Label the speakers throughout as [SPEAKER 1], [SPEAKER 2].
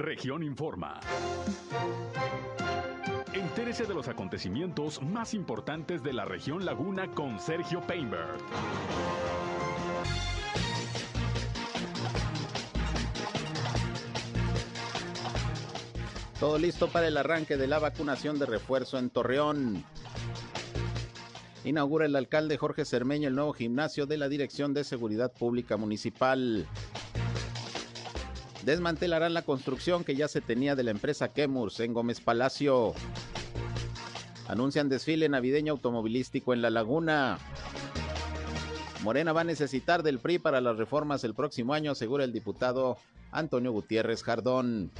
[SPEAKER 1] Región Informa. Entérese de los acontecimientos más importantes de la región Laguna con Sergio Painberg.
[SPEAKER 2] Todo listo para el arranque de la vacunación de refuerzo en Torreón. Inaugura el alcalde Jorge Cermeño el nuevo gimnasio de la Dirección de Seguridad Pública Municipal. Desmantelarán la construcción que ya se tenía de la empresa Kemurs en Gómez Palacio. Anuncian desfile navideño automovilístico en La Laguna. Morena va a necesitar del PRI para las reformas el próximo año, asegura el diputado Antonio Gutiérrez Jardón.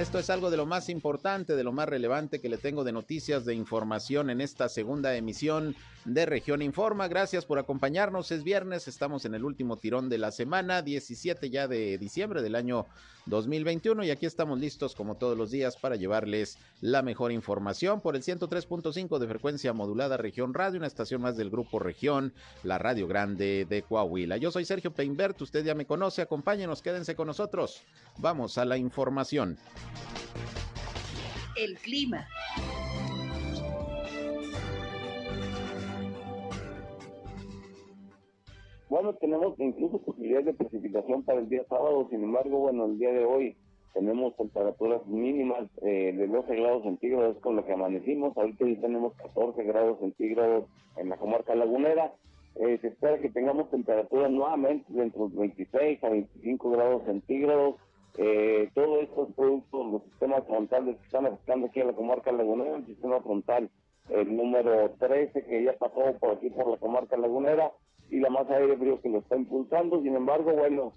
[SPEAKER 2] Esto es algo de lo más importante, de lo más relevante que le tengo de noticias, de información en esta segunda emisión de Región Informa. Gracias por acompañarnos. Es viernes, estamos en el último tirón de la semana, 17 ya de diciembre del año 2021 y aquí estamos listos como todos los días para llevarles la mejor información por el 103.5 de frecuencia modulada Región Radio, una estación más del grupo Región, la Radio Grande de Coahuila. Yo soy Sergio Peinbert, usted ya me conoce, acompáñenos, quédense con nosotros. Vamos a la información.
[SPEAKER 3] El clima.
[SPEAKER 4] Bueno, tenemos incluso posibilidades de precipitación para el día sábado, sin embargo, bueno, el día de hoy tenemos temperaturas mínimas eh, de 12 grados centígrados con lo que amanecimos, ahorita ya tenemos 14 grados centígrados en la comarca lagunera, eh, se espera que tengamos temperaturas nuevamente de entre 26 a 25 grados centígrados, eh, todo esto es producto de los sistemas frontales que están afectando aquí a la comarca lagunera, el sistema frontal el número 13 que ya pasó por aquí por la comarca lagunera, y la masa aire frío que lo está impulsando. Sin embargo, bueno,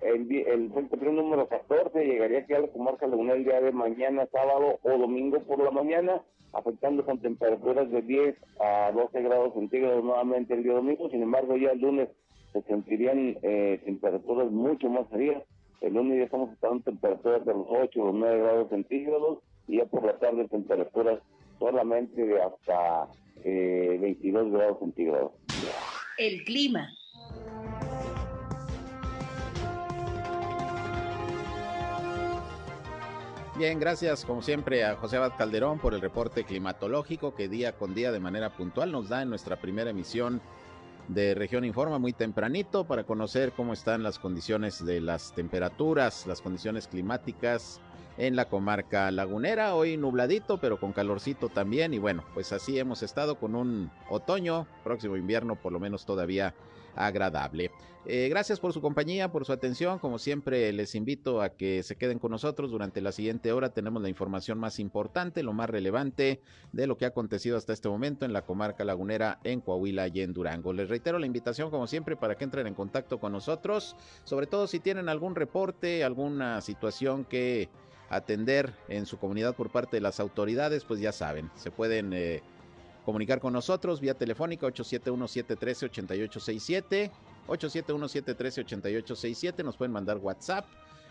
[SPEAKER 4] el, el frente frío número 14 llegaría aquí a la comarca lagunera el día de mañana, sábado o domingo por la mañana, afectando con temperaturas de 10 a 12 grados centígrados nuevamente el día domingo. Sin embargo, ya el lunes se sentirían eh, temperaturas mucho más frías. El lunes ya estamos estando temperaturas de los 8 o 9 grados centígrados y ya por la tarde temperaturas solamente de hasta eh, 22 grados centígrados
[SPEAKER 3] el clima.
[SPEAKER 2] Bien, gracias como siempre a José Abad Calderón por el reporte climatológico que día con día de manera puntual nos da en nuestra primera emisión de Región Informa muy tempranito para conocer cómo están las condiciones de las temperaturas, las condiciones climáticas en la comarca lagunera. Hoy nubladito, pero con calorcito también. Y bueno, pues así hemos estado con un otoño, próximo invierno por lo menos todavía agradable. Eh, gracias por su compañía, por su atención. Como siempre, les invito a que se queden con nosotros durante la siguiente hora. Tenemos la información más importante, lo más relevante de lo que ha acontecido hasta este momento en la comarca lagunera, en Coahuila y en Durango. Les reitero la invitación, como siempre, para que entren en contacto con nosotros, sobre todo si tienen algún reporte, alguna situación que atender en su comunidad por parte de las autoridades, pues ya saben, se pueden eh, comunicar con nosotros vía telefónica 871-713-8867, 871-713-8867, nos pueden mandar WhatsApp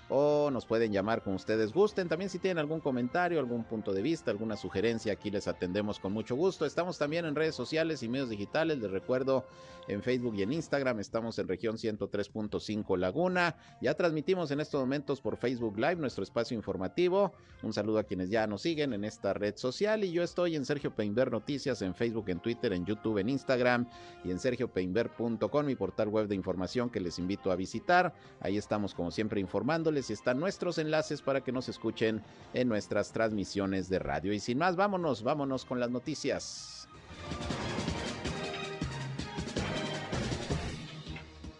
[SPEAKER 2] o nos pueden llamar como ustedes gusten. También si tienen algún comentario, algún punto de vista, alguna sugerencia, aquí les atendemos con mucho gusto. Estamos también en redes sociales y medios digitales, les recuerdo en Facebook y en Instagram, estamos en región 103.5 Laguna. Ya transmitimos en estos momentos por Facebook Live nuestro espacio informativo. Un saludo a quienes ya nos siguen en esta red social y yo estoy en Sergio Peinber Noticias en Facebook, en Twitter, en YouTube, en Instagram y en sergiopeinber.com, mi portal web de información que les invito a visitar. Ahí estamos como siempre informándoles y están nuestros enlaces para que nos escuchen en nuestras transmisiones de radio. Y sin más, vámonos, vámonos con las noticias.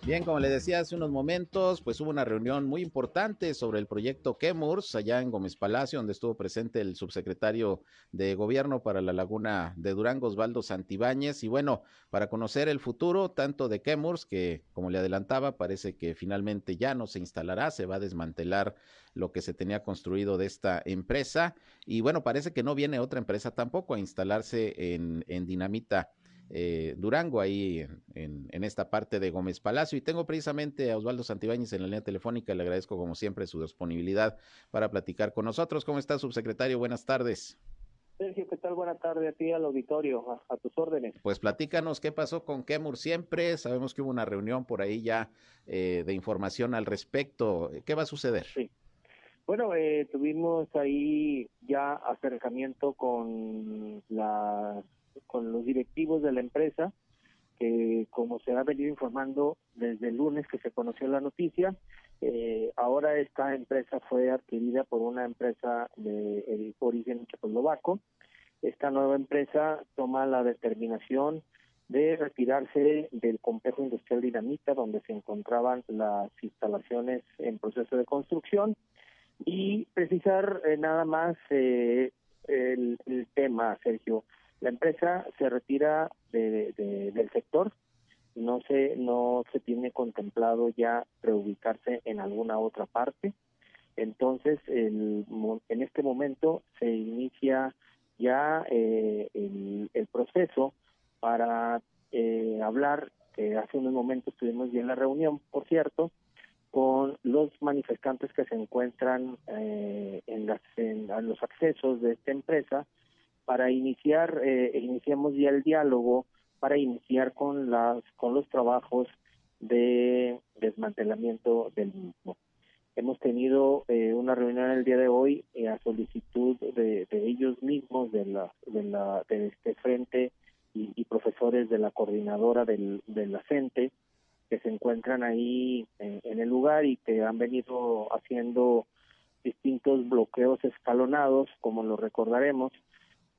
[SPEAKER 2] Bien, como le decía hace unos momentos, pues hubo una reunión muy importante sobre el proyecto Kemurs allá en Gómez Palacio, donde estuvo presente el subsecretario de Gobierno para la Laguna de Durango, Osvaldo Santibáñez. Y bueno, para conocer el futuro tanto de Kemurs, que como le adelantaba, parece que finalmente ya no se instalará, se va a desmantelar lo que se tenía construido de esta empresa. Y bueno, parece que no viene otra empresa tampoco a instalarse en, en Dinamita eh, Durango, ahí en, esta parte de Gómez Palacio. Y tengo precisamente a Osvaldo Santibáñez en la línea telefónica. Le agradezco, como siempre, su disponibilidad para platicar con nosotros. ¿Cómo está, subsecretario? Buenas tardes.
[SPEAKER 5] Sergio, ¿qué tal? Buenas tardes a ti, al auditorio, a, tus órdenes.
[SPEAKER 2] Pues platícanos qué pasó con Kemur siempre. Sabemos que hubo una reunión por ahí ya eh, de información al respecto. ¿Qué va a suceder?
[SPEAKER 5] Sí.
[SPEAKER 6] Bueno, eh, tuvimos ahí ya acercamiento con, la, con los directivos de la empresa, que como se ha venido informando desde el lunes que se conoció la noticia, eh, ahora esta empresa fue adquirida por una empresa de, origen checoslovaco. Esta nueva empresa toma la determinación de retirarse del complejo industrial dinamita donde se encontraban las instalaciones en proceso de construcción y precisar eh, nada más eh, el, tema, Sergio. La empresa se retira de, del sector, no se no se tiene contemplado ya reubicarse en alguna otra parte. Entonces, el, en este momento se inicia ya eh, el, proceso para eh, hablar, que hace unos momentos tuvimos ya en la reunión, por cierto, con los manifestantes que se encuentran eh, en, las, en, los accesos de esta empresa para iniciar, eh, iniciamos ya el diálogo para iniciar con las con los trabajos de desmantelamiento del mismo. Hemos tenido eh, una reunión el día de hoy eh, a solicitud de, ellos mismos de la de la de este frente y, profesores de la coordinadora del, de la CENTE que se encuentran ahí en, en, el lugar y que han venido haciendo distintos bloqueos escalonados, como lo recordaremos,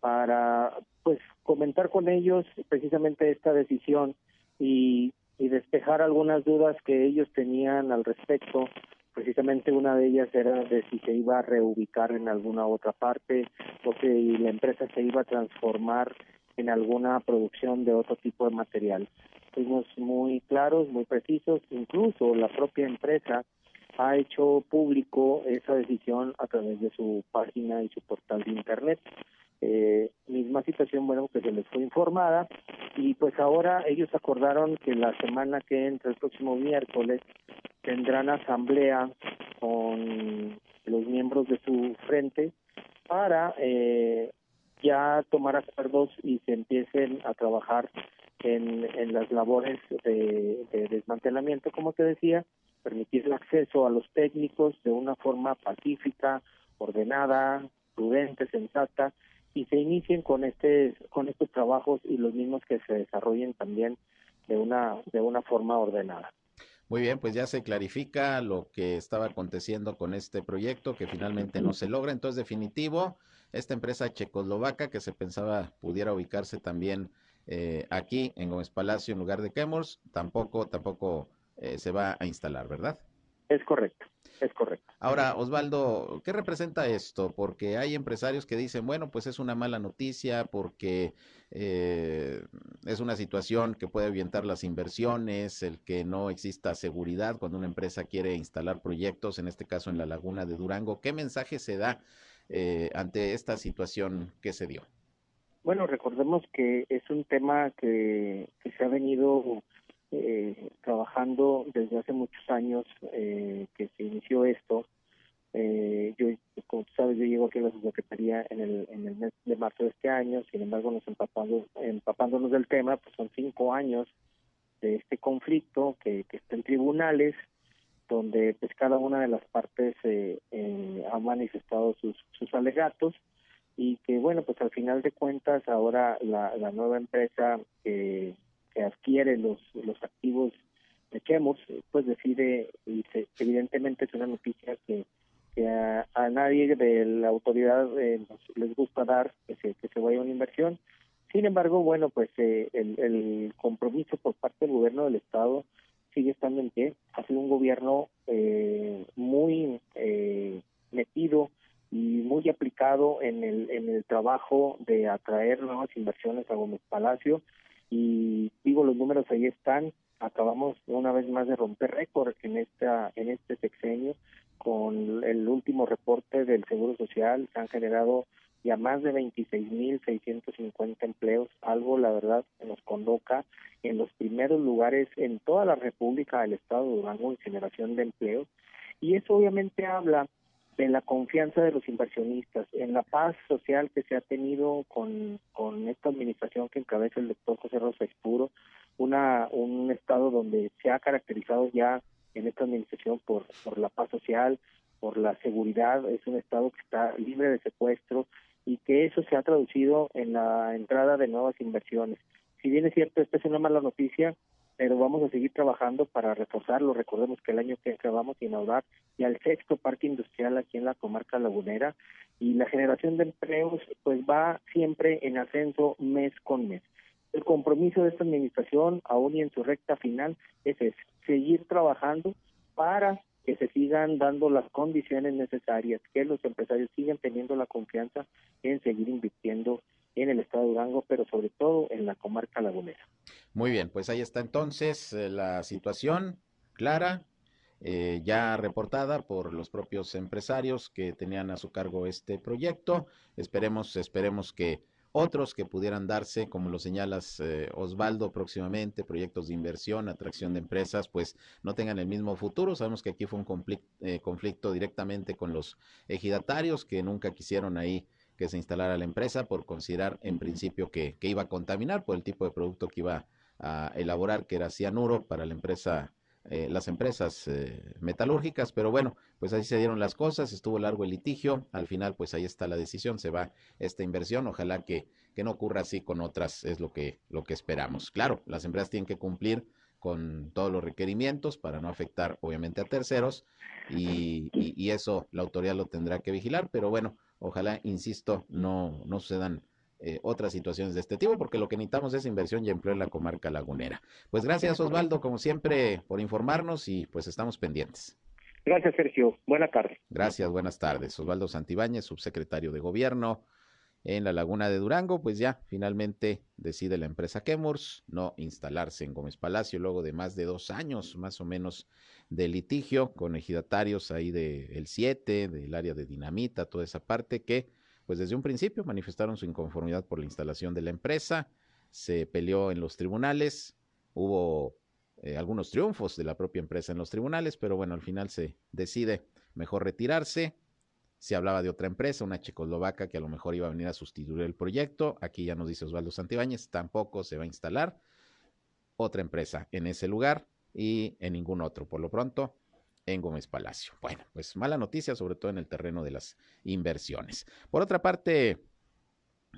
[SPEAKER 6] para pues comentar con ellos precisamente esta decisión y, y despejar algunas dudas que ellos tenían al respecto. Precisamente una de ellas era de si se iba a reubicar en alguna otra parte o si la empresa se iba a transformar en alguna producción de otro tipo de material. Fuimos muy claros, muy precisos, incluso la propia empresa ha hecho público esa decisión a través de su página y su portal de internet. Eh, misma situación, bueno, que se les fue informada. Y pues ahora ellos acordaron que la semana que entra, el próximo miércoles, tendrán asamblea con los miembros de su frente para eh, ya tomar acuerdos y se empiecen a trabajar en, en las labores de, de desmantelamiento, como te decía, permitir el acceso a los técnicos de una forma pacífica, ordenada, prudente, sensata, y se inicien con este con estos trabajos y los mismos que se desarrollen también de una de una forma ordenada.
[SPEAKER 2] Muy bien, pues ya se clarifica lo que estaba aconteciendo con este proyecto que finalmente no se logra. Entonces, definitivo, esta empresa checoslovaca que se pensaba pudiera ubicarse también eh, aquí en Gómez Palacio en lugar de Kemors, tampoco, tampoco eh, se va a instalar, ¿verdad?
[SPEAKER 6] Es correcto. Es correcto.
[SPEAKER 2] Ahora, Osvaldo, ¿qué representa esto? Porque hay empresarios que dicen, bueno, pues es una mala noticia porque eh, es una situación que puede avientar las inversiones, el que no exista seguridad cuando una empresa quiere instalar proyectos, en este caso en la laguna de Durango. ¿Qué mensaje se da eh, ante esta situación que se dio?
[SPEAKER 6] Bueno, recordemos que es un tema que, que se ha venido eh, trabajando desde hace muchos años eh, que se inició esto. Eh, yo, como tú sabes, yo llego aquí a la Secretaría en el, en el mes de marzo de este año, sin embargo, nos empapando, empapándonos del tema, pues son cinco años de este conflicto que, que está en tribunales, donde pues cada una de las partes eh, eh, ha manifestado sus, sus alegatos y que bueno pues al final de cuentas ahora la, la nueva empresa que adquiere los, los activos de Chemos, pues decide, y evidentemente es una noticia que, a, nadie de la autoridad eh, les gusta dar que se, que se vaya una inversión. Sin embargo, bueno, pues eh, el, el compromiso por parte del gobierno del Estado sigue estando en pie. Ha sido un gobierno eh, muy metido y muy aplicado en el, en el trabajo de atraer nuevas inversiones a Gómez Palacio y digo los números ahí están. Acabamos una vez más de romper récord en esta en este sexenio con el último reporte del Seguro Social. Se han generado ya más de 26.650 empleos, algo la verdad que nos convoca en los primeros lugares en toda la República del Estado de Durango en generación de empleos. Y eso obviamente habla en la confianza de los inversionistas, en la paz social que se ha tenido con, con esta administración que encabeza el doctor José Rosa Espuro, una, un estado donde se ha caracterizado ya en esta administración por, por la paz social,
[SPEAKER 5] por la seguridad, es un estado que está libre de secuestro y que eso se ha traducido en la entrada de nuevas inversiones. Si bien es cierto, esta es una mala noticia, pero vamos a seguir trabajando para reforzarlo. Recordemos que el año que acabamos de inaugurar y al sexto parque industrial aquí en la comarca lagunera y la generación de empleos pues va siempre en ascenso mes con mes. El compromiso de esta administración, aún y en su recta final, es, seguir trabajando para que se sigan dando las condiciones necesarias, que los empresarios sigan teniendo la confianza en seguir invirtiendo en el estado de Durango, pero sobre todo en la comarca lagunera.
[SPEAKER 2] Muy bien, pues ahí está entonces eh, la situación clara, eh, ya reportada por los propios empresarios que tenían a su cargo este proyecto. Esperemos, esperemos que otros que pudieran darse, como lo señalas eh, Osvaldo próximamente, proyectos de inversión, atracción de empresas, pues no tengan el mismo futuro. Sabemos que aquí fue un conflicto, conflicto directamente con los ejidatarios que nunca quisieron ahí que se instalara la empresa por considerar en principio que, que iba a contaminar por el tipo de producto que iba a elaborar, que era cianuro para la empresa, eh, las empresas eh, metalúrgicas, pero bueno, pues así se dieron las cosas, estuvo largo el litigio, al final pues ahí está la decisión, se va esta inversión, ojalá que, que no ocurra así con otras, es lo que, lo que esperamos. Claro, las empresas tienen que cumplir con todos los requerimientos para no afectar obviamente a terceros y, y eso la autoridad lo tendrá que vigilar, pero bueno, Ojalá, insisto, no, no sucedan eh, otras situaciones de este tipo, porque lo que necesitamos es inversión y empleo en la comarca lagunera. Pues gracias, Osvaldo, como siempre, por informarnos y pues estamos pendientes.
[SPEAKER 5] Gracias, Sergio. Buenas tardes.
[SPEAKER 2] Gracias, buenas tardes. Osvaldo Santibáñez, subsecretario de Gobierno en la laguna de Durango, pues ya finalmente decide la empresa Kemurs no instalarse en Gómez Palacio luego de más de dos años más o menos de litigio con ejidatarios ahí del el 7, del área de dinamita, toda esa parte que pues desde un principio manifestaron su inconformidad por la instalación de la empresa, se peleó en los tribunales, hubo eh, algunos triunfos de la propia empresa en los tribunales, pero bueno, al final se decide mejor retirarse. Se hablaba de otra empresa, una checoslovaca que a lo mejor iba a venir a sustituir el proyecto. Aquí ya nos dice Osvaldo Santibáñez, tampoco se va a instalar otra empresa en ese lugar y en ningún otro. Por lo pronto, en Gómez Palacio. Bueno, pues mala noticia, sobre todo en el terreno de las inversiones. Por otra parte,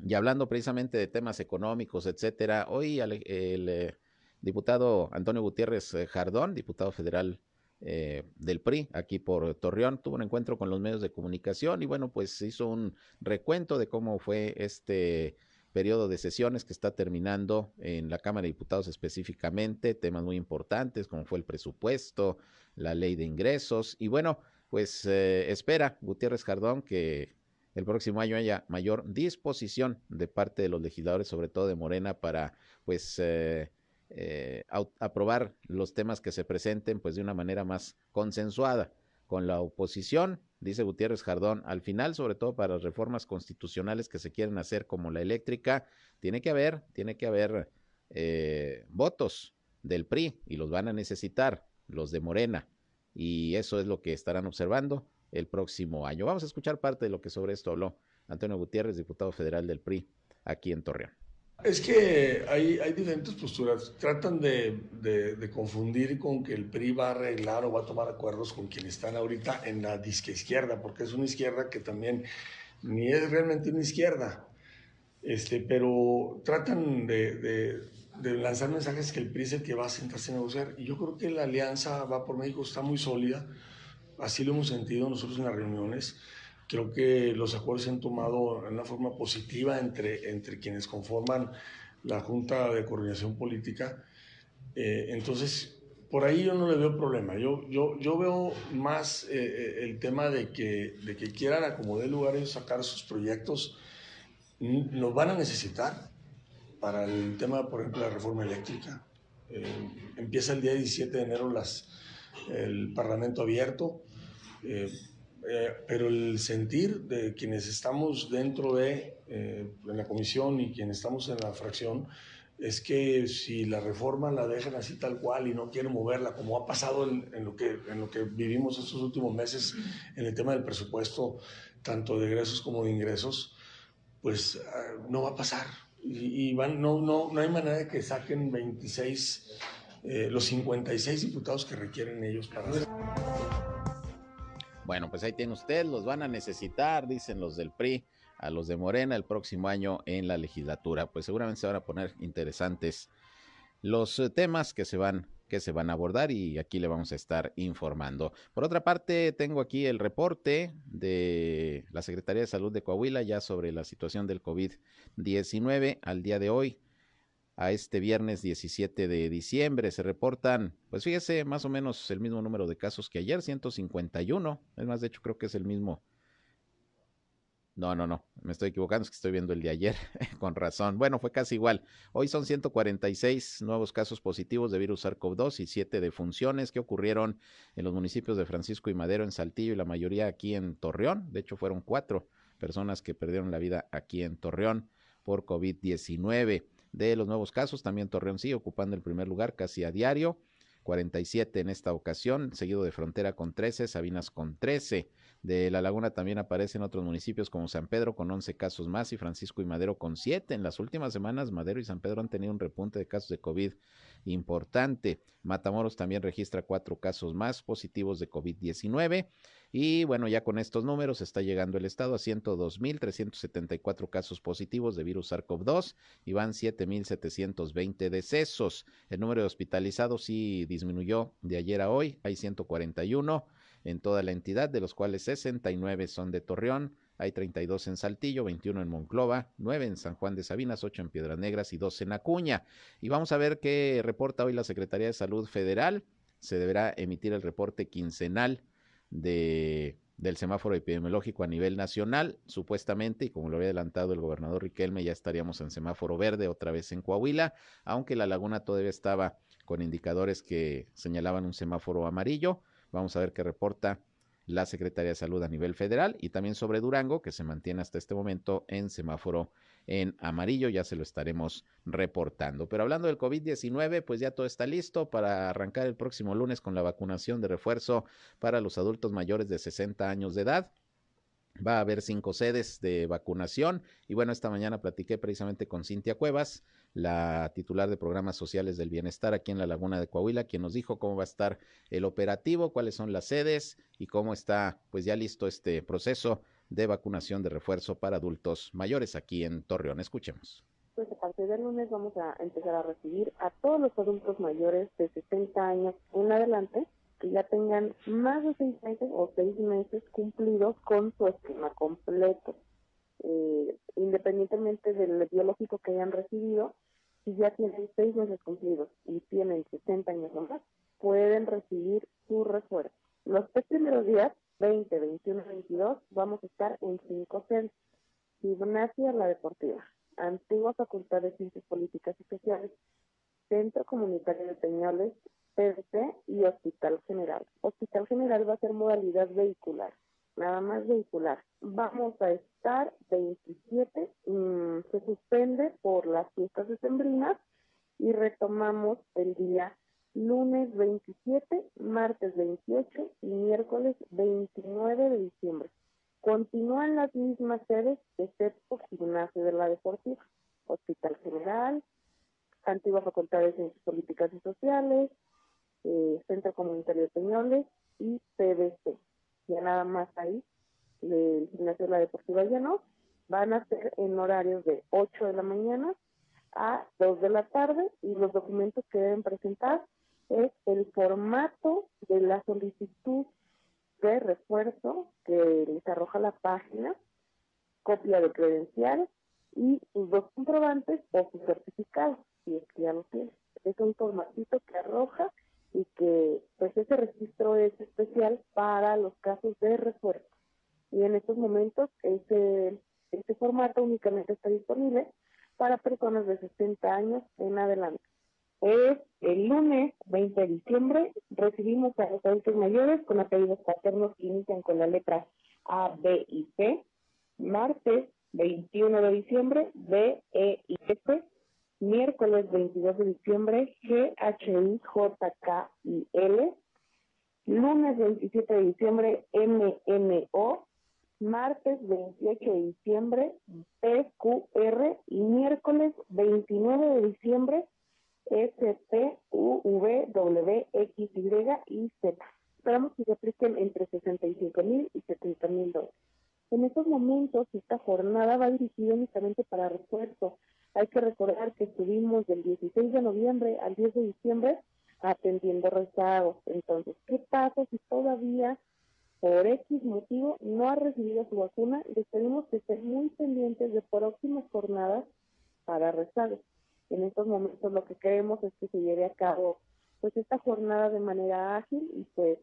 [SPEAKER 2] y hablando precisamente de temas económicos, etcétera, hoy el, eh, diputado Antonio Gutiérrez eh, Jardón, diputado federal eh, del PRI aquí por Torreón, tuvo un encuentro con los medios de comunicación y bueno, pues hizo un recuento de cómo fue este periodo de sesiones que está terminando en la Cámara de Diputados específicamente, temas muy importantes como fue el presupuesto, la ley de ingresos y bueno, pues eh, espera Gutiérrez Jardón que el próximo año haya mayor disposición de parte de los legisladores, sobre todo de Morena, para pues eh, eh, aprobar los temas que se presenten pues de una manera más consensuada con la oposición dice Gutiérrez Jardón, al final, sobre todo para las reformas constitucionales que se quieren hacer como la eléctrica, tiene que haber, tiene que haber eh, votos del PRI y los van a necesitar los de Morena y eso es lo que estarán observando el próximo año. Vamos a escuchar parte de lo que sobre esto habló Antonio Gutiérrez, diputado federal del PRI aquí en Torreón.
[SPEAKER 7] Es que hay, hay diferentes posturas. Tratan de, de, confundir con que el PRI va a arreglar o va a tomar acuerdos con quienes están ahorita en la disque izquierda, porque es una izquierda que también ni es realmente una izquierda. Este, pero tratan de, de, lanzar mensajes que el PRI es el que va a sentarse a negociar. Y yo creo que la alianza va por México está muy sólida. Así lo hemos sentido nosotros en las reuniones. Creo que los acuerdos se han tomado en una forma positiva entre, entre quienes conforman la Junta de Coordinación Política. Eh, entonces, por ahí yo no le veo problema. Yo, yo, yo veo más eh, eh, el tema de que, de que quieran acomodar lugares, sacar sus proyectos. Nos van a necesitar para el tema, por ejemplo, de la reforma eléctrica. empieza el día 17 de enero las, el Parlamento abierto. Eh, pero el sentir de quienes estamos dentro de eh, en la comisión y quienes estamos en la fracción es que si la reforma la dejan así tal cual y no quieren moverla, como ha pasado en, lo, que, en lo que vivimos estos últimos meses en el tema del presupuesto, tanto de egresos como de ingresos, pues ah, no va a pasar. Y, van, no, no, no hay manera de que saquen 26, eh, los 56 diputados que requieren ellos para hacer.
[SPEAKER 2] Bueno, pues ahí tiene usted, los van a necesitar, dicen los del PRI, a los de Morena el próximo año en la legislatura. Pues seguramente se van a poner interesantes los eh, temas que se van que se van a abordar y aquí le vamos a estar informando. Por otra parte, tengo aquí el reporte de la Secretaría de Salud de Coahuila ya sobre la situación del COVID-19 al día de hoy a este viernes 17 de diciembre. Se reportan, pues fíjese, más o menos el mismo número de casos que ayer, 151. Es más, de hecho, creo que es el mismo. No, no, no, me estoy equivocando, es que estoy viendo el de ayer, con razón. Bueno, fue casi igual. Hoy son 146 nuevos casos positivos de virus SARS-CoV-2 y 7 defunciones que ocurrieron en los municipios de Francisco y Madero, en Saltillo, y la mayoría aquí en Torreón. De hecho, fueron cuatro personas que perdieron la vida aquí en Torreón por COVID-19 de los nuevos casos. También Torreón sigue ocupando el primer lugar casi a diario. 47 en esta ocasión, seguido de Frontera con 13, Sabinas con 13. De La Laguna también aparecen otros municipios como San Pedro con 11 casos más y Francisco y Madero con 7. En las últimas semanas, Madero y San Pedro han tenido un repunte de casos de COVID importante. Matamoros también registra cuatro casos más positivos de COVID-19. Y bueno, ya con estos números está llegando el estado a 102.374 casos positivos de virus SARS-CoV-2 y van 7.720 decesos. El número de hospitalizados sí disminuyó de ayer a hoy, hay 141 en toda la entidad, de los cuales 69 son de Torreón, hay 32 en Saltillo, 21 en Monclova, 9 en San Juan de Sabinas, 8 en Piedras Negras y 2 en Acuña. Y vamos a ver qué reporta hoy la Secretaría de Salud Federal. Se deberá emitir el reporte quincenal de, del semáforo epidemiológico a nivel nacional, supuestamente, y como lo había adelantado el gobernador Riquelme, ya estaríamos en semáforo verde otra vez en Coahuila, aunque la laguna todavía estaba con indicadores que señalaban un semáforo amarillo. Vamos a ver qué reporta la Secretaría de Salud a nivel federal y también sobre Durango, que se mantiene hasta este momento en semáforo en amarillo, ya se lo estaremos reportando. Pero hablando del COVID-19, pues ya todo está listo para arrancar el próximo lunes con la vacunación de refuerzo para los adultos mayores de 60 años de edad. Va a haber cinco sedes de vacunación y bueno, esta mañana platiqué precisamente con Cintia Cuevas, la titular de programas sociales del bienestar aquí en la Laguna de Coahuila, quien nos dijo cómo va a estar el operativo, cuáles son las sedes y cómo está pues ya listo este proceso de vacunación de refuerzo para adultos mayores aquí en Torreón. Escuchemos.
[SPEAKER 8] Pues a partir del lunes vamos a empezar a recibir a todos los adultos mayores de 60 años en adelante que ya tengan más de seis meses o seis meses cumplidos con su esquema completo. Eh, independientemente del biológico que hayan recibido, si ya tienen seis meses cumplidos y tienen 60 años o más, pueden recibir su refuerzo. Los tres primeros días, 20, 21, 22, vamos a estar en cinco sedes. Gimnasia La Deportiva, Antigua Facultad de Ciencias Políticas y Sociales, Centro Comunitario de Peñoles, PDC y Hospital General. Hospital General va a ser modalidad vehicular nada más vehicular. Vamos a estar 27, mm, se suspende por las fiestas decembrinas y retomamos el día lunes 27, martes 28 y miércoles 29 de diciembre. Continúan las mismas sedes, excepto Gimnasio de la Deportiva, Hospital General, Antigua Facultad de Ciencias Políticas y Sociales, eh, Centro Comunitario de Peñoles y PBC ya nada más ahí, el gimnasio de la Deportiva Llano, van a ser en horarios de 8 de la mañana a 2 de la tarde y los documentos que deben presentar es el formato de la solicitud de refuerzo que les arroja la página, copia de credencial y sus dos comprobantes o su certificado, si es que ya lo tiene. Es un formatito que arroja y que pues ese registro es especial para los casos de refuerzo. Y en estos momentos ese, este formato únicamente está disponible para personas de 60 años en adelante. Es el lunes 20 de diciembre, recibimos a los adultos mayores con apellidos paternos que inician con la letra A, B y C. Martes 21 de diciembre, B, E y F miércoles 22 de diciembre, G, H, I, J, K y L, lunes 27 de diciembre, M, N, O, martes 28 de diciembre, P, Q, R y miércoles 29 de diciembre, S, T, U, V, W, X, Y y Z. esperamos que se apliquen entre 65 mil y 70 mil dólares. En estos momentos, esta jornada va dirigida únicamente para refuerzo. Hay que recordar que estuvimos del 16 de noviembre al 10 de diciembre atendiendo rezagos. Entonces, ¿qué pasa si todavía por X motivo no ha recibido su vacuna? Les tenemos que ser muy pendientes de próximas jornadas para rezagos. En estos momentos lo que queremos es que se lleve a cabo pues esta jornada de manera ágil y pues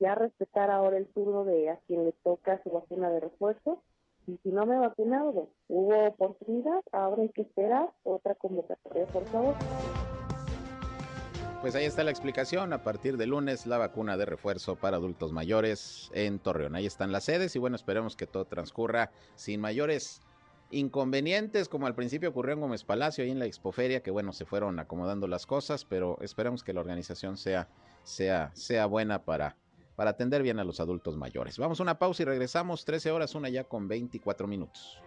[SPEAKER 8] ya respetar ahora el turno de a quien le toca su vacuna de refuerzo. Y si no me he vacunado, hubo oportunidad, ahora hay que esperar otra convocatoria, por favor.
[SPEAKER 2] Pues ahí está la explicación. A partir de lunes, la vacuna de refuerzo para adultos mayores en Torreón. Ahí están las sedes y bueno, esperemos que todo transcurra sin mayores inconvenientes, como al principio ocurrió en Gómez Palacio, ahí en la expoferia, que bueno, se fueron acomodando las cosas, pero esperemos que la organización sea, sea, sea buena para, para atender bien a los adultos mayores. Vamos a una pausa y regresamos, 13 horas, una ya con 24 minutos.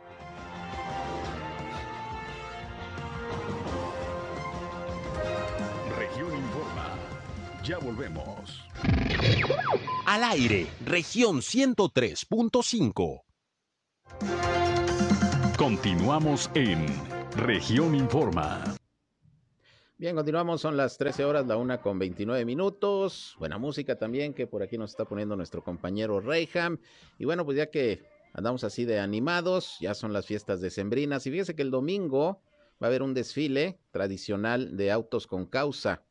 [SPEAKER 1] Ya volvemos.
[SPEAKER 9] Al aire, región 103.5.
[SPEAKER 1] Continuamos en región Informa.
[SPEAKER 2] Bien, continuamos, son las 13 horas, la una con 29 minutos. Buena música también que por aquí nos está poniendo nuestro compañero Reyham. Y bueno, pues ya que andamos así de animados, ya son las fiestas decembrinas. Y fíjese que el domingo va a haber un desfile tradicional de autos con causa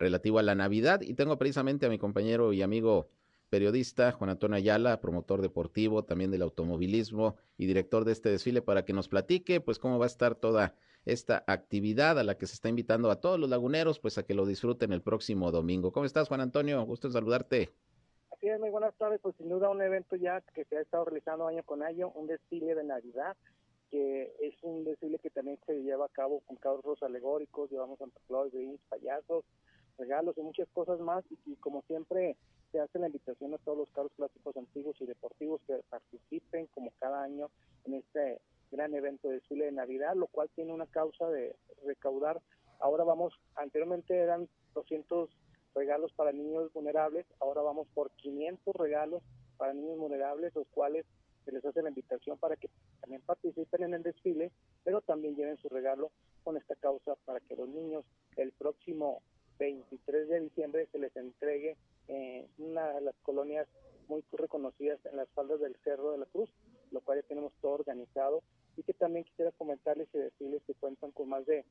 [SPEAKER 2] relativo a la Navidad. Y tengo precisamente a mi compañero y amigo periodista Juan Antonio Ayala, promotor deportivo también del automovilismo y director de este desfile, para que nos platique pues cómo va a estar toda esta actividad a la que se está invitando a todos los laguneros, pues a que lo disfruten el próximo domingo. ¿Cómo estás, Juan Antonio? Gusto en saludarte.
[SPEAKER 5] Así es, muy buenas tardes. Pues sin duda un evento ya que se ha estado realizando año con año, un desfile de Navidad, que es un desfile que también se lleva a cabo con carros alegóricos, llevamos Claus, payasos, regalos y muchas cosas más. Y, como siempre, se hace la invitación a todos los carros clásicos antiguos y deportivos que participen, como cada año, en este gran evento de desfile de Navidad, lo cual tiene una causa de recaudar. Ahora vamos, anteriormente eran 200 regalos para niños vulnerables, ahora vamos por 500 regalos para niños vulnerables, los cuales se les hace la invitación para que también participen en el desfile, pero también lleven su regalo con esta causa para que los niños el próximo 23 de diciembre se les entregue eh, una de las colonias muy reconocidas en las faldas del Cerro de la Cruz, lo cual ya tenemos todo organizado y que también quisiera comentarles y decirles que cuentan con más de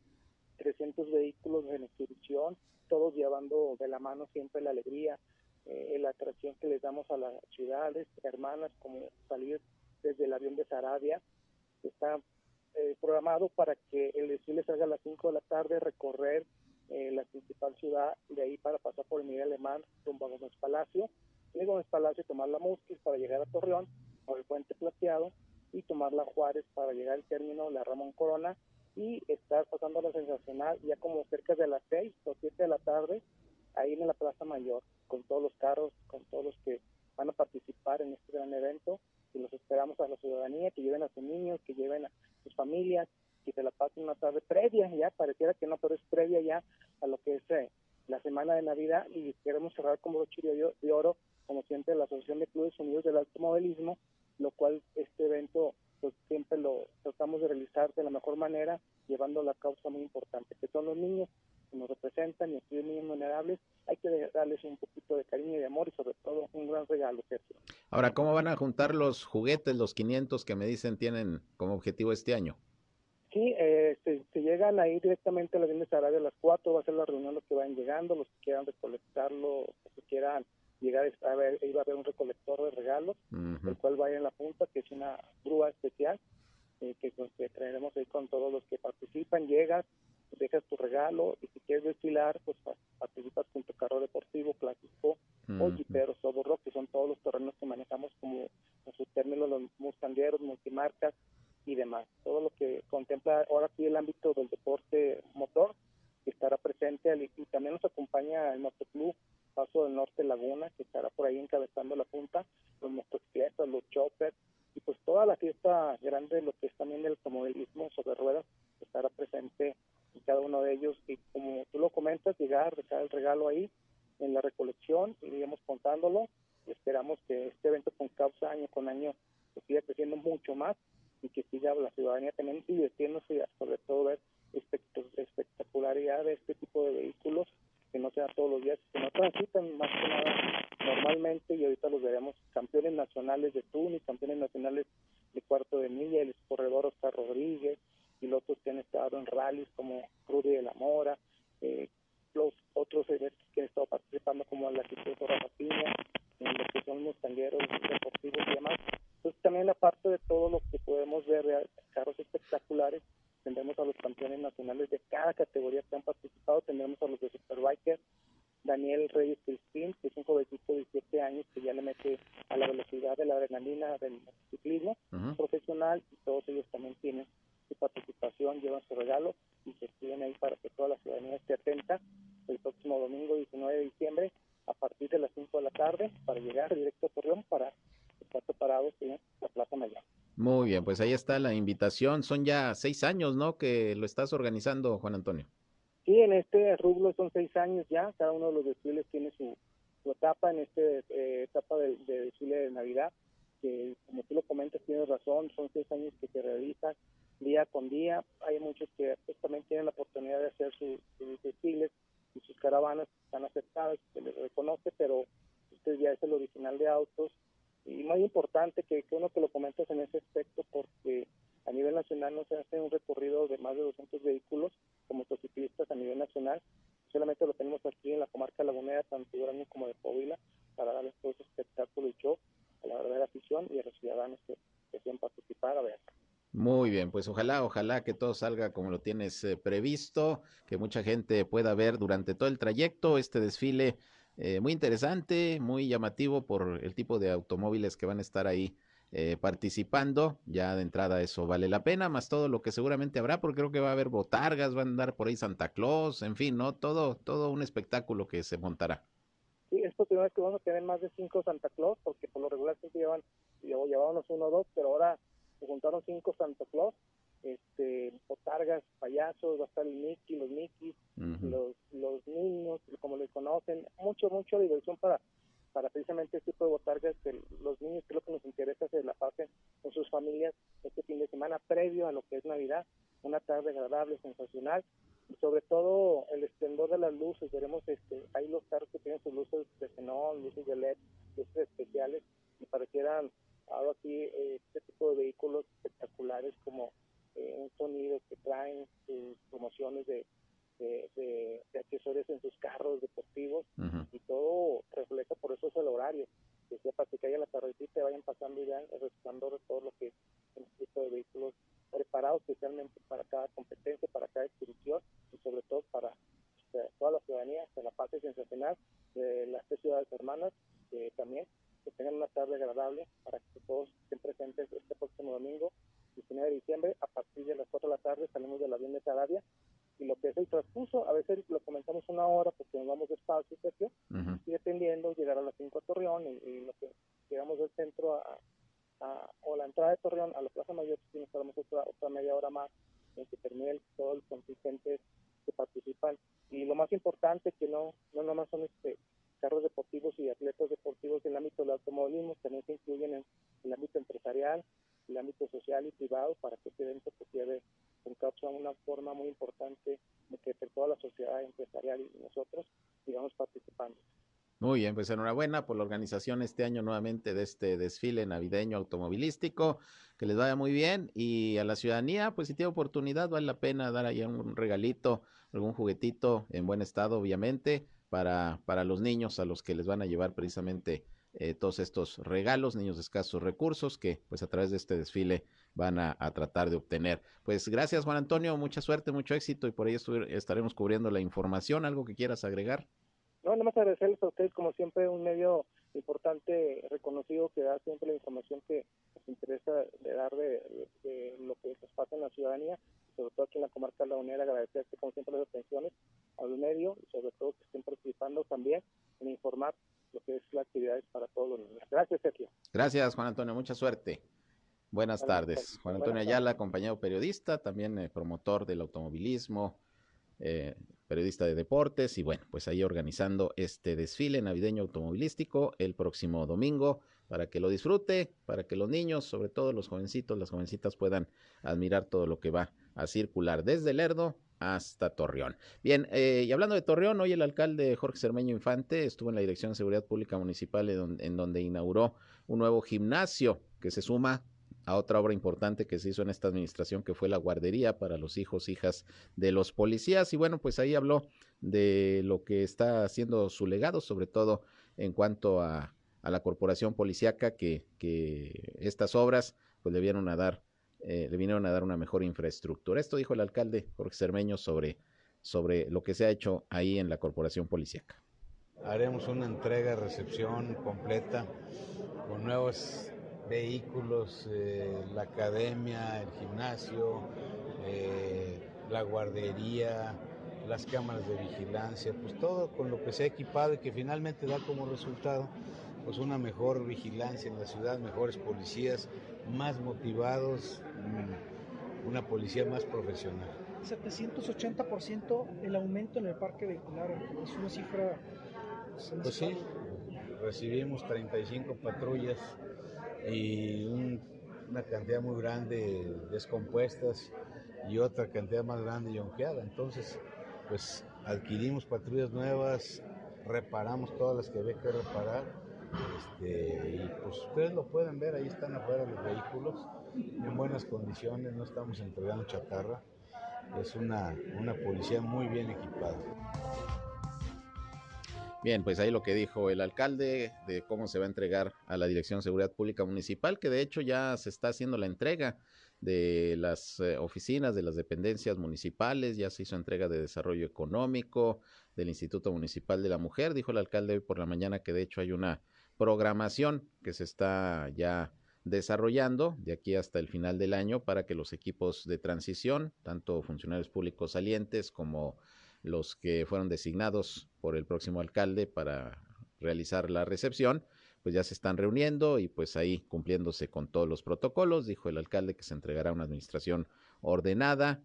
[SPEAKER 5] 300 vehículos en exhibición, todos llevando de la mano siempre la alegría, eh, la atracción que les damos a las ciudades hermanas, como salir desde el avión de Sarabia. Está eh, programado para que el desfile salga a las 5 de la tarde, recorrer eh, la principal ciudad, de ahí para pasar por el Miguel Alemán, rumbo a Gómez Palacio, y Gómez Palacio tomar la Musquis para llegar a Torreón, por el Puente Plateado, y tomar la Juárez para llegar al término la Ramón Corona, y estar pasando la sensacional ya como cerca de las 6 o 7 de la tarde, ahí en la Plaza Mayor, con todos los carros, con todos los que van a participar en este gran evento, y los esperamos a la ciudadanía, que lleven a sus niños, que lleven a sus familias, que se la pasen una tarde previa, ya pareciera que no, pero es previa ya a lo que es eh, la semana de Navidad y queremos cerrar como broche de oro, como siempre, la Asociación de Clubes Unidos del Automovilismo, lo cual este evento pues siempre lo tratamos de realizar de la mejor manera, llevando la causa muy importante, que son los niños que nos representan y aquellos niños vulnerables, hay que darles un poquito de cariño y de amor y sobre todo un gran regalo, Sergio.
[SPEAKER 2] Ahora, ¿cómo van a juntar los juguetes, los 500 que me dicen tienen como objetivo este año?
[SPEAKER 5] Sí, eh, se, llegan a ir directamente a la Sarabia a las 4, va a ser la reunión los que vayan llegando, los que quieran recolectarlo, los que quieran llegar a ver, iba a haber un recolector de regalos, el cual vaya en la punta, que es una grúa especial, eh, que, que traeremos ahí con todos los que participan, llegas, dejas tu regalo, y si quieres desfilar, pues participas con tu carro deportivo, clásico, o jiperos, o rock, que son todos los terrenos que manejamos como en su término los mustangueros, multimarcas, y demás. Todo lo que contempla ahora sí el ámbito del deporte motor, que estará presente y también nos acompaña el Motoclub Paso del Norte Laguna, que estará por ahí encabezando la punta, los motocicletas, los choppers, y pues toda la fiesta grande, lo que es también el automovilismo sobre ruedas, estará presente en cada uno de ellos. Y como tú lo comentas, llegar, dejar el regalo ahí, en la recolección, iremos contándolo. Esperamos que este evento con causa año con año siga creciendo mucho más y que siga la ciudadanía también divirtiéndose y sobre todo ver espectacularidad de este tipo de vehículos que no sea todos los días, que no transitan más que nada normalmente y ahorita los veremos campeones nacionales de Tunis, campeones nacionales de cuarto de milla, el corredor Oscar Rodríguez, pilotos que han estado en rallies como Rudy de la Mora, eh, los otros que han estado participando como la Rafa Piña, en los que son mustangueros deportivos y demás. Entonces también aparte de todo lo que podemos ver carros espectaculares, tendremos a los campeones nacionales de cada categoría que han participado, tendremos a los de Superbiker, Daniel Reyes Crispín, que es un jovencito de 17 años que ya le mete a la velocidad de la adrenalina del ciclismo profesional y todos ellos también tienen su participación, llevan su regalo y se escriben ahí para que toda la ciudadanía esté atenta el próximo domingo 19 de diciembre a partir de las 5 de la tarde para llegar directo a Torreón para estar preparados en la Plaza Mayor.
[SPEAKER 2] Muy bien, pues ahí está la invitación. Son ya seis años, ¿no? Que lo estás organizando, Juan Antonio.
[SPEAKER 5] Sí, en este rublo son seis años ya. Cada uno de los desfiles tiene su, etapa en esta eh, etapa del de desfile de Navidad. Que como tú lo comentas, tienes razón, son seis años que se realizan día con día. Hay muchos que pues, también tienen la oportunidad de hacer sus desfiles y sus caravanas están aceptadas, se les reconoce, pero este ya es el original de autos y muy importante que, uno que lo comentas en ese aspecto porque a nivel nacional no se hace un recorrido de más de 200 vehículos como motociclistas a nivel nacional, solamente lo tenemos aquí en la comarca lagunera, tanto Durango como de Povila, para darles todo ese espectáculo y show a la verdadera afición y a los ciudadanos que, que participar a ver.
[SPEAKER 2] Muy bien, pues ojalá, ojalá que todo salga como lo tienes eh, previsto, que mucha gente pueda ver durante todo el trayecto este desfile eh, muy interesante, muy llamativo por el tipo de automóviles que van a estar ahí eh, participando. Ya de entrada eso vale la pena, más todo lo que seguramente habrá, porque creo que va a haber botargas, van a andar por ahí Santa Claus, en fin, ¿no? Todo, todo un espectáculo que se montará.
[SPEAKER 5] Sí, esto primero es que vamos a tener más de cinco Santa Claus, porque por lo regular siempre llevan, llevábamos uno o dos, pero ahora se juntaron cinco Santa Claus este, botargas, payasos, va a estar el Mickey, los Mickey, los, los niños, como les conocen, mucho, mucho diversión para para precisamente este tipo de botargas que los niños creo que nos interesa se la pasen con sus familias este fin de semana previo a lo que es Navidad, una tarde agradable, sensacional. Y sobre todo el esplendor de las luces, veremos este, hay los carros que tienen sus luces de xenón, luces de LED, luces especiales, y parecieran algo así eh, este tipo de vehículos espectaculares como eh, un sonido que traen sus promociones de, de, accesorios en sus carros deportivos y todo refleja por eso es el horario. Que sepa que haya la tardecita y vayan pasando ya el resplandor de todo lo que es el tipo de vehículos preparados especialmente para cada competencia, para cada exhibición y sobre todo para toda la ciudadanía, que la pase sensacional de las tres ciudades hermanas, que también que tengan una tarde agradable para que todos estén presentes este próximo domingo 19 de diciembre, a partir de las 4 de la tarde salimos del avión de Sarabia y lo que es el transcurso, a veces lo comenzamos una hora porque nos vamos despacio, ¿cierto? y dependiendo, llegar a las 5 a Torreón y, lo que llegamos del centro a, o la entrada de Torreón a la Plaza Mayor, si nos otra, otra media hora más en que termine todo el contingente que participan. Y lo más importante que no, no nomás son este carros deportivos y atletas deportivos en el ámbito del automovilismo, también se incluyen en el ámbito empresarial, el ámbito social y privado para que este evento se lleve causa una forma muy importante de que toda la sociedad empresarial y nosotros sigamos participando.
[SPEAKER 2] Muy bien, pues enhorabuena por la organización este año nuevamente de este desfile navideño automovilístico. Que les vaya muy bien y a la ciudadanía, pues si tiene oportunidad, vale la pena dar ahí un regalito, algún juguetito en buen estado, obviamente, para, para los niños a los que les van a llevar precisamente eh, todos estos regalos, niños escasos recursos que pues a través de este desfile van a, tratar de obtener. Pues gracias Juan Antonio, mucha suerte, mucho éxito y por ahí estaremos cubriendo la información. ¿Algo que quieras agregar?
[SPEAKER 5] No, nada más agradecerles a ustedes como siempre un medio importante, reconocido que da siempre la información que nos interesa de dar de, lo que nos pasa en la ciudadanía, sobre todo aquí en la comarca de La Unera, agradecerte como siempre las atenciones al medio y sobre todo que estén participando también en informar lo que es la actividad para todos los niños. Gracias, Sergio.
[SPEAKER 2] Gracias, Juan Antonio. Mucha suerte. Buenas, tardes. Juan Antonio Ayala, compañero periodista, también eh, promotor del automovilismo eh, periodista de deportes, y bueno, pues ahí organizando este desfile navideño automovilístico el próximo domingo para que lo disfrute, para que los niños, sobre todo los jovencitos, las jovencitas puedan admirar todo lo que va a circular desde Lerdo hasta Torreón. Bien, eh, y hablando de Torreón, hoy el alcalde Jorge Cermeño Infante estuvo en la Dirección de Seguridad Pública Municipal en donde, inauguró un nuevo gimnasio que se suma a otra obra importante que se hizo en esta administración, que fue la guardería para los hijos, hijas de los policías. Y bueno, pues ahí habló de lo que está haciendo su legado, sobre todo en cuanto a, la corporación policíaca, que, que estas obras pues le vieron a dar eh, le vinieron a dar una mejor infraestructura. Esto dijo el alcalde Jorge Cermeño sobre, sobre lo que se ha hecho ahí en la corporación policíaca.
[SPEAKER 10] Haremos una entrega, recepción completa con nuevos vehículos, eh, la academia, el gimnasio, eh, la guardería, las cámaras de vigilancia, pues todo con lo que se ha equipado y que finalmente da como resultado pues una mejor vigilancia en la ciudad, mejores policías, más motivados, una policía más profesional.
[SPEAKER 11] 780% el aumento en el parque vehicular, es una cifra...
[SPEAKER 10] Pues sí, recibimos 35 patrullas y una cantidad muy grande descompuestas y otra cantidad más grande yonqueada. Entonces, pues adquirimos patrullas nuevas, reparamos todas las que había que reparar este, y pues ustedes lo pueden ver, ahí están afuera los vehículos en buenas condiciones, no estamos entregando chatarra. Es una, una policía muy bien equipada.
[SPEAKER 2] Bien, pues ahí lo que dijo el alcalde de cómo se va a entregar a la Dirección de Seguridad Pública Municipal, que de hecho ya se está haciendo la entrega de las eh, oficinas, de las dependencias municipales, ya se hizo entrega de desarrollo económico, del Instituto Municipal de la Mujer, dijo el alcalde hoy por la mañana que de hecho hay una programación que se está ya desarrollando de aquí hasta el final del año para que los equipos de transición, tanto funcionarios públicos salientes como los que fueron designados por el próximo alcalde para realizar la recepción, pues ya se están reuniendo y pues ahí cumpliéndose con todos los protocolos, dijo el alcalde que se entregará una administración ordenada,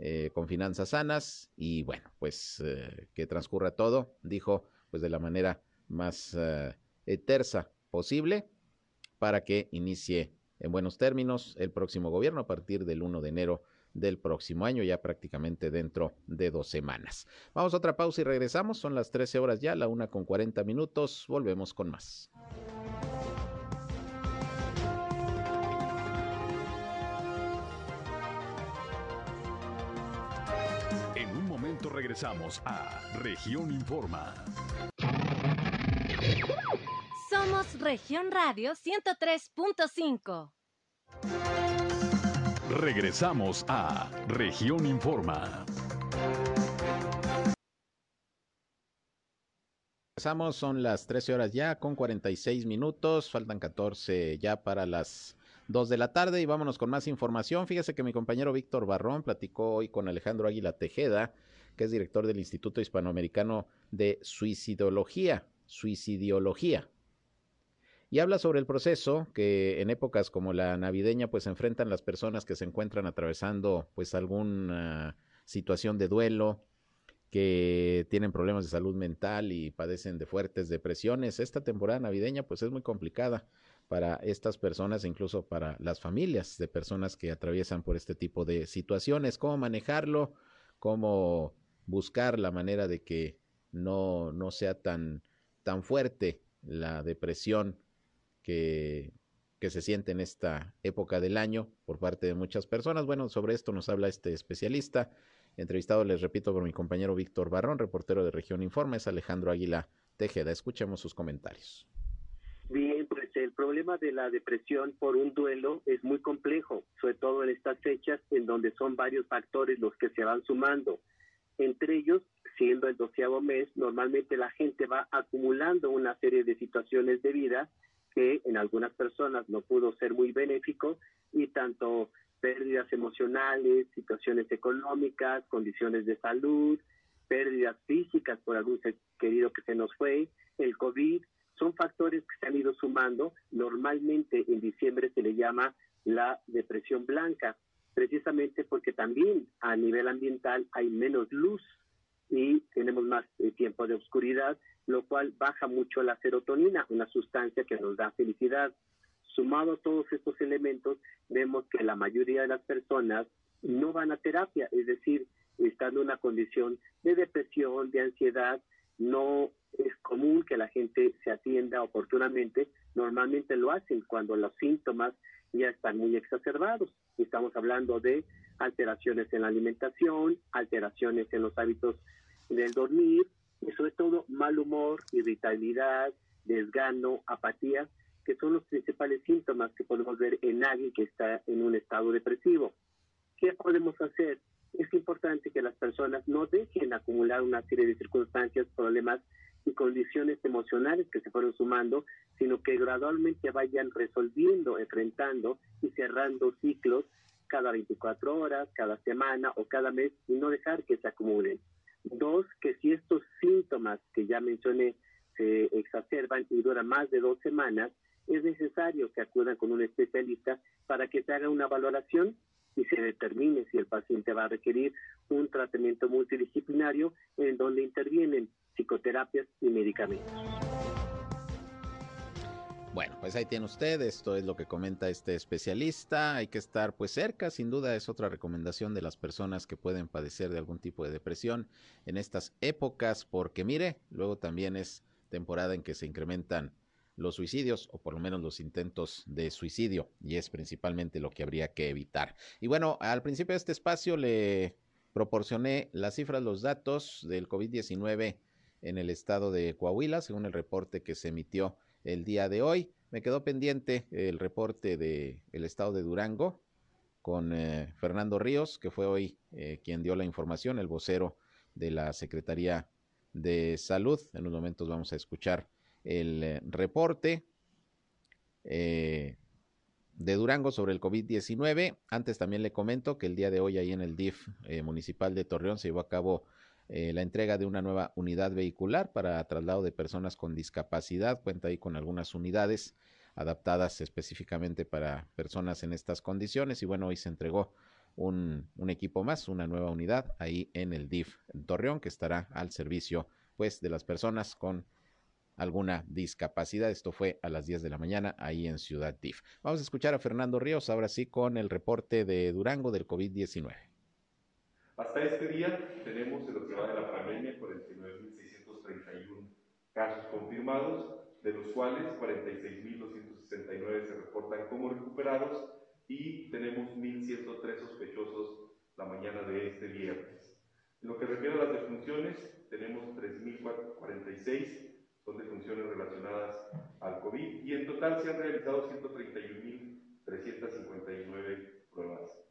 [SPEAKER 2] eh, con finanzas sanas y bueno, pues eh, que transcurra todo, dijo pues de la manera más eh, posible para que inicie en buenos términos el próximo gobierno a partir del 1 de enero del próximo año, ya prácticamente dentro de dos semanas. Vamos a otra pausa y regresamos. Son las 13 horas ya, la una con 40 minutos. Volvemos con más.
[SPEAKER 1] En un momento regresamos a Región Informa.
[SPEAKER 12] Somos Región Radio 103.5.
[SPEAKER 1] Regresamos a Región Informa.
[SPEAKER 2] Regresamos, son las 13 horas ya con 46 minutos, faltan 14 ya para las 2 de la tarde y vámonos con más información. Fíjese que mi compañero Víctor Barrón platicó hoy con Alejandro Águila Tejeda, que es director del Instituto Hispanoamericano de Suicidología, Suicidiología y habla sobre el proceso que en épocas como la navideña pues enfrentan las personas que se encuentran atravesando pues alguna situación de duelo, que tienen problemas de salud mental y padecen de fuertes depresiones. Esta temporada navideña pues es muy complicada para estas personas incluso para las familias de personas que atraviesan por este tipo de situaciones. ¿Cómo manejarlo? ¿Cómo buscar la manera de que no, no sea tan, tan fuerte la depresión que, se siente en esta época del año por parte de muchas personas. Bueno, sobre esto nos habla este especialista. Entrevistado, les repito, por mi compañero Víctor Barrón, reportero de Región Informa, es Alejandro Águila Tejeda. Escuchemos sus comentarios.
[SPEAKER 13] Bien, pues el problema de la depresión por un duelo es muy complejo, sobre todo en estas fechas en donde son varios factores los que se van sumando. Entre ellos, siendo el doceavo mes, normalmente la gente va acumulando una serie de situaciones de vida que en algunas personas no pudo ser muy benéfico y tanto pérdidas emocionales, situaciones económicas, condiciones de salud, pérdidas físicas por algún ser querido que se nos fue, el COVID, son factores que se han ido sumando. Normalmente en diciembre se le llama la depresión blanca, precisamente porque también a nivel ambiental hay menos luz y tenemos más eh, tiempo de oscuridad, lo cual baja mucho la serotonina, una sustancia que nos da felicidad. Sumado a todos estos elementos, vemos que la mayoría de las personas no van a terapia, es decir, están en una condición de depresión, de ansiedad, no es común que la gente se atienda oportunamente, normalmente lo hacen cuando los síntomas ya están muy exacerbados. Estamos hablando de alteraciones en la alimentación, alteraciones en los hábitos del dormir y sobre todo mal humor, irritabilidad, desgano, apatía, que son los principales síntomas que podemos ver en alguien que está en un estado depresivo. ¿Qué podemos hacer? Es importante que las personas no dejen acumular una serie de circunstancias, problemas y condiciones emocionales que se fueron sumando, sino que gradualmente vayan resolviendo, enfrentando y cerrando ciclos cada 24 horas, cada semana o cada mes y no dejar que se acumulen. Dos, que si estos síntomas que ya mencioné se exacerban y duran más de dos semanas, es necesario que acudan con un especialista para que se haga una valoración y se determine si el paciente va a requerir un tratamiento multidisciplinario en donde intervienen psicoterapias y medicamentos.
[SPEAKER 2] Bueno, pues ahí tiene usted, esto es lo que comenta este especialista, hay que estar pues cerca, sin duda es otra recomendación de las personas que pueden padecer de algún tipo de depresión en estas épocas, porque mire, luego también es temporada en que se incrementan los suicidios o por lo menos los intentos de suicidio y es principalmente lo que habría que evitar. Y bueno, al principio de este espacio le proporcioné las cifras, los datos del COVID-19 en el estado de Coahuila, según el reporte que se emitió el día de hoy. Me quedó pendiente el reporte del el estado de Durango con eh, Fernando Ríos, que fue hoy eh, quien dio la información, el vocero de la Secretaría de Salud. En unos momentos vamos a escuchar el eh, reporte de Durango sobre el COVID-19. Antes también le comento que el día de hoy ahí en el DIF municipal de Torreón se llevó a cabo eh, la entrega de una nueva unidad vehicular para traslado de personas con discapacidad. Cuenta ahí con algunas unidades adaptadas específicamente para personas en estas condiciones. Y bueno, hoy se entregó un, equipo más, una nueva unidad ahí en el DIF Torreón que estará al servicio pues de las personas con alguna discapacidad. Esto fue a las 10 de la mañana ahí en Ciudad DIF. Vamos a escuchar a Fernando Ríos ahora sí con el reporte de Durango del COVID-19.
[SPEAKER 14] Hasta este día tenemos en lo que va de la pandemia 49.631 casos confirmados, de los cuales 46.269 se reportan como recuperados y tenemos 1.103 sospechosos la mañana de este viernes. En lo que refiere a las defunciones, tenemos 3.046, son defunciones relacionadas al COVID y en total se han realizado 131.359 pruebas.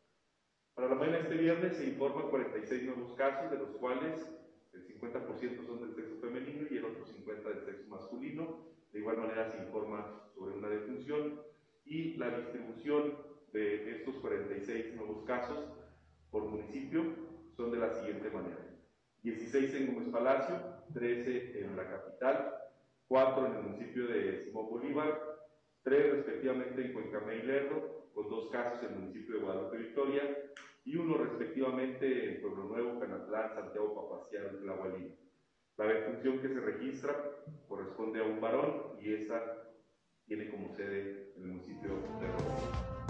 [SPEAKER 14] Para la mañana este viernes se informan 46 nuevos casos, de los cuales el 50% son del sexo femenino y el otro 50% del sexo masculino. De igual manera se informa sobre una defunción y la distribución de estos 46 nuevos casos por municipio son de la siguiente manera. 16 en Gómez Palacio, 13 en la capital, 4 en el municipio de Simón Bolívar, 3 respectivamente en Cuencamé y Lerdo, con dos casos en el municipio de Guadalupe Victoria y uno respectivamente en Pueblo Nuevo, Canatlán, Santiago Papaciano y. La defunción que se registra corresponde a un varón y esa tiene como sede el municipio de Roma.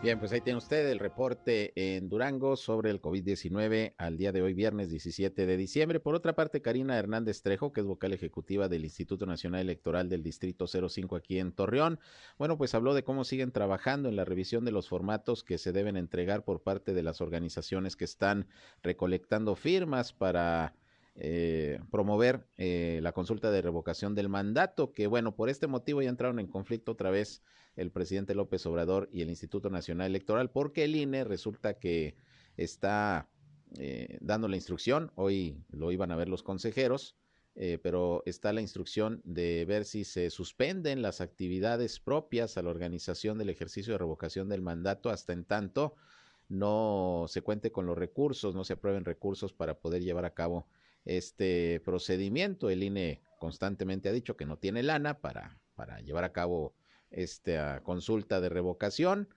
[SPEAKER 2] Bien, pues ahí tiene usted el reporte en Durango sobre el COVID-19 al día de hoy, viernes 17 de diciembre. Por otra parte, Karina Hernández Trejo, que es vocal ejecutiva del Instituto Nacional Electoral del Distrito 05 aquí en Torreón, bueno, pues habló de cómo siguen trabajando en la revisión de los formatos que se deben entregar por parte de las organizaciones que están recolectando firmas para eh, promover eh, la consulta de revocación del mandato, que bueno, por este motivo ya entraron en conflicto otra vez el presidente López Obrador y el Instituto Nacional Electoral, porque el INE resulta que está eh, dando la instrucción, hoy lo iban a ver los consejeros, pero está la instrucción de ver si se suspenden las actividades propias a la organización del ejercicio de revocación del mandato hasta en tanto no se cuente con los recursos, no se aprueben recursos para poder llevar a cabo este procedimiento. El INE constantemente ha dicho que no tiene lana para, para llevar a cabo esta consulta de revocación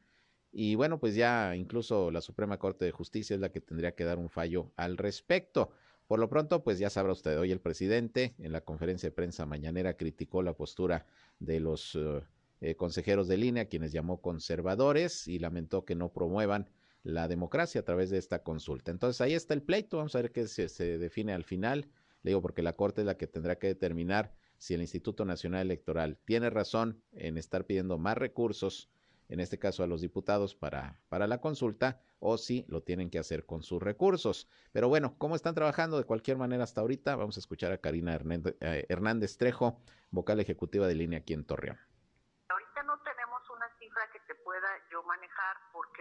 [SPEAKER 2] y bueno, pues ya incluso la Suprema Corte de Justicia es la que tendría que dar un fallo al respecto. Por lo pronto, pues ya sabrá usted, hoy el presidente en la conferencia de prensa mañanera criticó la postura de los eh, eh, consejeros de línea, quienes llamó conservadores y lamentó que no promuevan la democracia a través de esta consulta. Entonces ahí está el pleito, vamos a ver qué se, define al final. Le digo porque la Corte es la que tendrá que determinar si el Instituto Nacional Electoral tiene razón en estar pidiendo más recursos en este caso a los diputados para, para la consulta, o si lo tienen que hacer con sus recursos. Pero bueno, ¿cómo están trabajando de cualquier manera hasta ahorita? Vamos a escuchar a Karina Hernández, eh, Hernández Trejo, vocal ejecutiva de línea aquí en Torreón
[SPEAKER 15] que te pueda yo manejar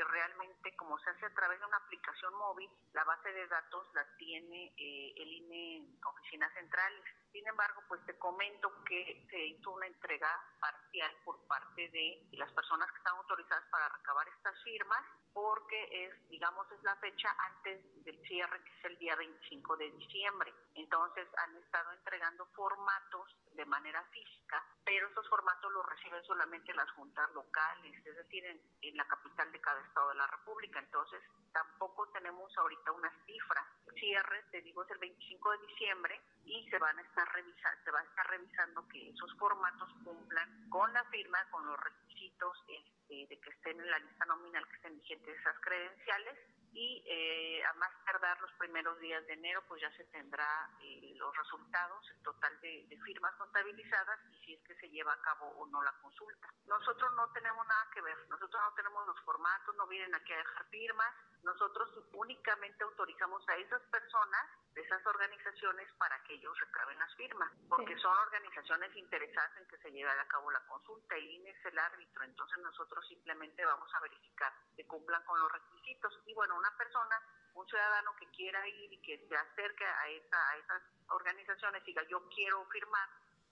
[SPEAKER 15] porque realmente como se hace a través de una aplicación móvil, la base de datos la tiene eh, el INE Oficina Central. Sin embargo, pues te comento que se hizo una entrega parcial por parte de las personas que están autorizadas para recabar estas firmas porque es, digamos, es la fecha antes del cierre, que es el día 25 de diciembre. Entonces han estado entregando formatos de manera física, pero estos formatos los reciben solamente las juntas locales, es decir, en, en la capital de cada estado de la República. Entonces tampoco tenemos ahorita una cifra. Cierre, te digo, es el 25 de diciembre y se van a estar revisando, se va a estar revisando que esos formatos cumplan con la firma, con los requisitos. Este, de que estén en la lista nominal, que estén vigentes esas credenciales y eh, a más tardar los primeros días de enero pues ya se tendrá eh, los resultados, el total de, firmas contabilizadas si es que se lleva a cabo o no la consulta. Nosotros no tenemos nada que ver, nosotros no tenemos los formatos, no vienen aquí a dejar firmas, nosotros únicamente autorizamos a esas personas de esas organizaciones para que ellos recaben las firmas, porque son organizaciones interesadas en que se lleve a cabo la consulta y INE es el árbitro, entonces nosotros simplemente vamos a verificar que cumplan con los requisitos y bueno, una persona, un ciudadano que quiera ir y que se acerque a, esa, a esas organizaciones y diga yo quiero firmar,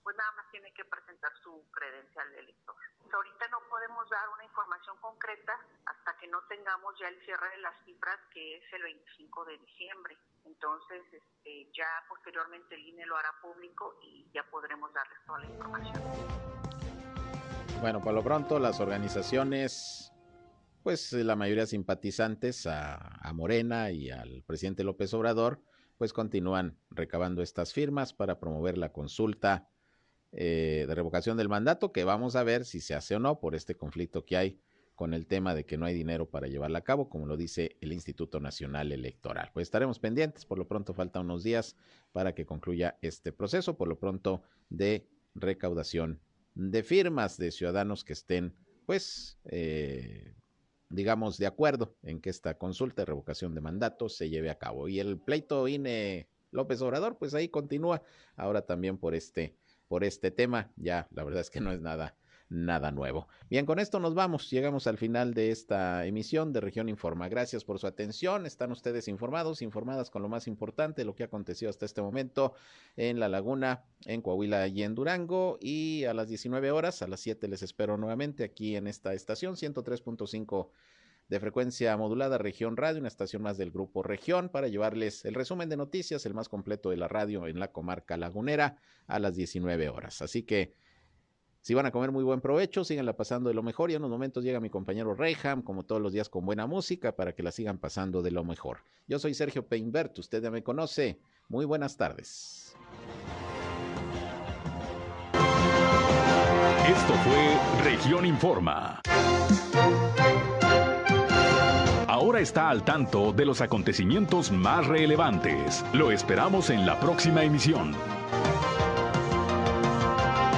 [SPEAKER 15] pues nada más tiene que presentar su credencial de elector. Ahorita no podemos dar una información concreta hasta que no tengamos ya el cierre de las cifras, que es el 25 de diciembre. Entonces, este, ya posteriormente el INE lo hará público y ya podremos darles toda la información.
[SPEAKER 2] Bueno, por lo pronto las organizaciones pues la mayoría simpatizantes a, Morena y al presidente López Obrador, pues continúan recabando estas firmas para promover la consulta eh, de revocación del mandato, que vamos a ver si se hace o no por este conflicto que hay con el tema de que no hay dinero para llevarla a cabo, como lo dice el Instituto Nacional Electoral. Pues estaremos pendientes, por lo pronto falta unos días para que concluya este proceso, por lo pronto de recaudación de firmas de ciudadanos que estén, pues, eh, digamos, de acuerdo en que esta consulta de revocación de mandato se lleve a cabo. Y el pleito INE López Obrador, pues ahí continúa, ahora también por este, por este tema. Ya, la verdad es que no es nada nada nuevo. Bien, con esto nos vamos. Llegamos al final de esta emisión de Región Informa. Gracias por su atención. Están ustedes informados, informadas con lo más importante, lo que ha acontecido hasta este momento en La Laguna, en Coahuila y en Durango. Y a las 19 horas, a las 7 les espero nuevamente aquí en esta estación 103.5 de frecuencia modulada Región Radio, una estación más del grupo Región, para llevarles el resumen de noticias, el más completo de la radio en la comarca lagunera, a las 19 horas. Así que si van a comer muy buen provecho, síganla pasando de lo mejor y en unos momentos llega mi compañero Reyham, como todos los días con buena música, para que la sigan pasando de lo mejor. Yo soy Sergio Peinbert, usted ya me conoce. Muy buenas tardes.
[SPEAKER 1] Esto fue Región Informa. Ahora está al tanto de los acontecimientos más relevantes. Lo esperamos en la próxima emisión.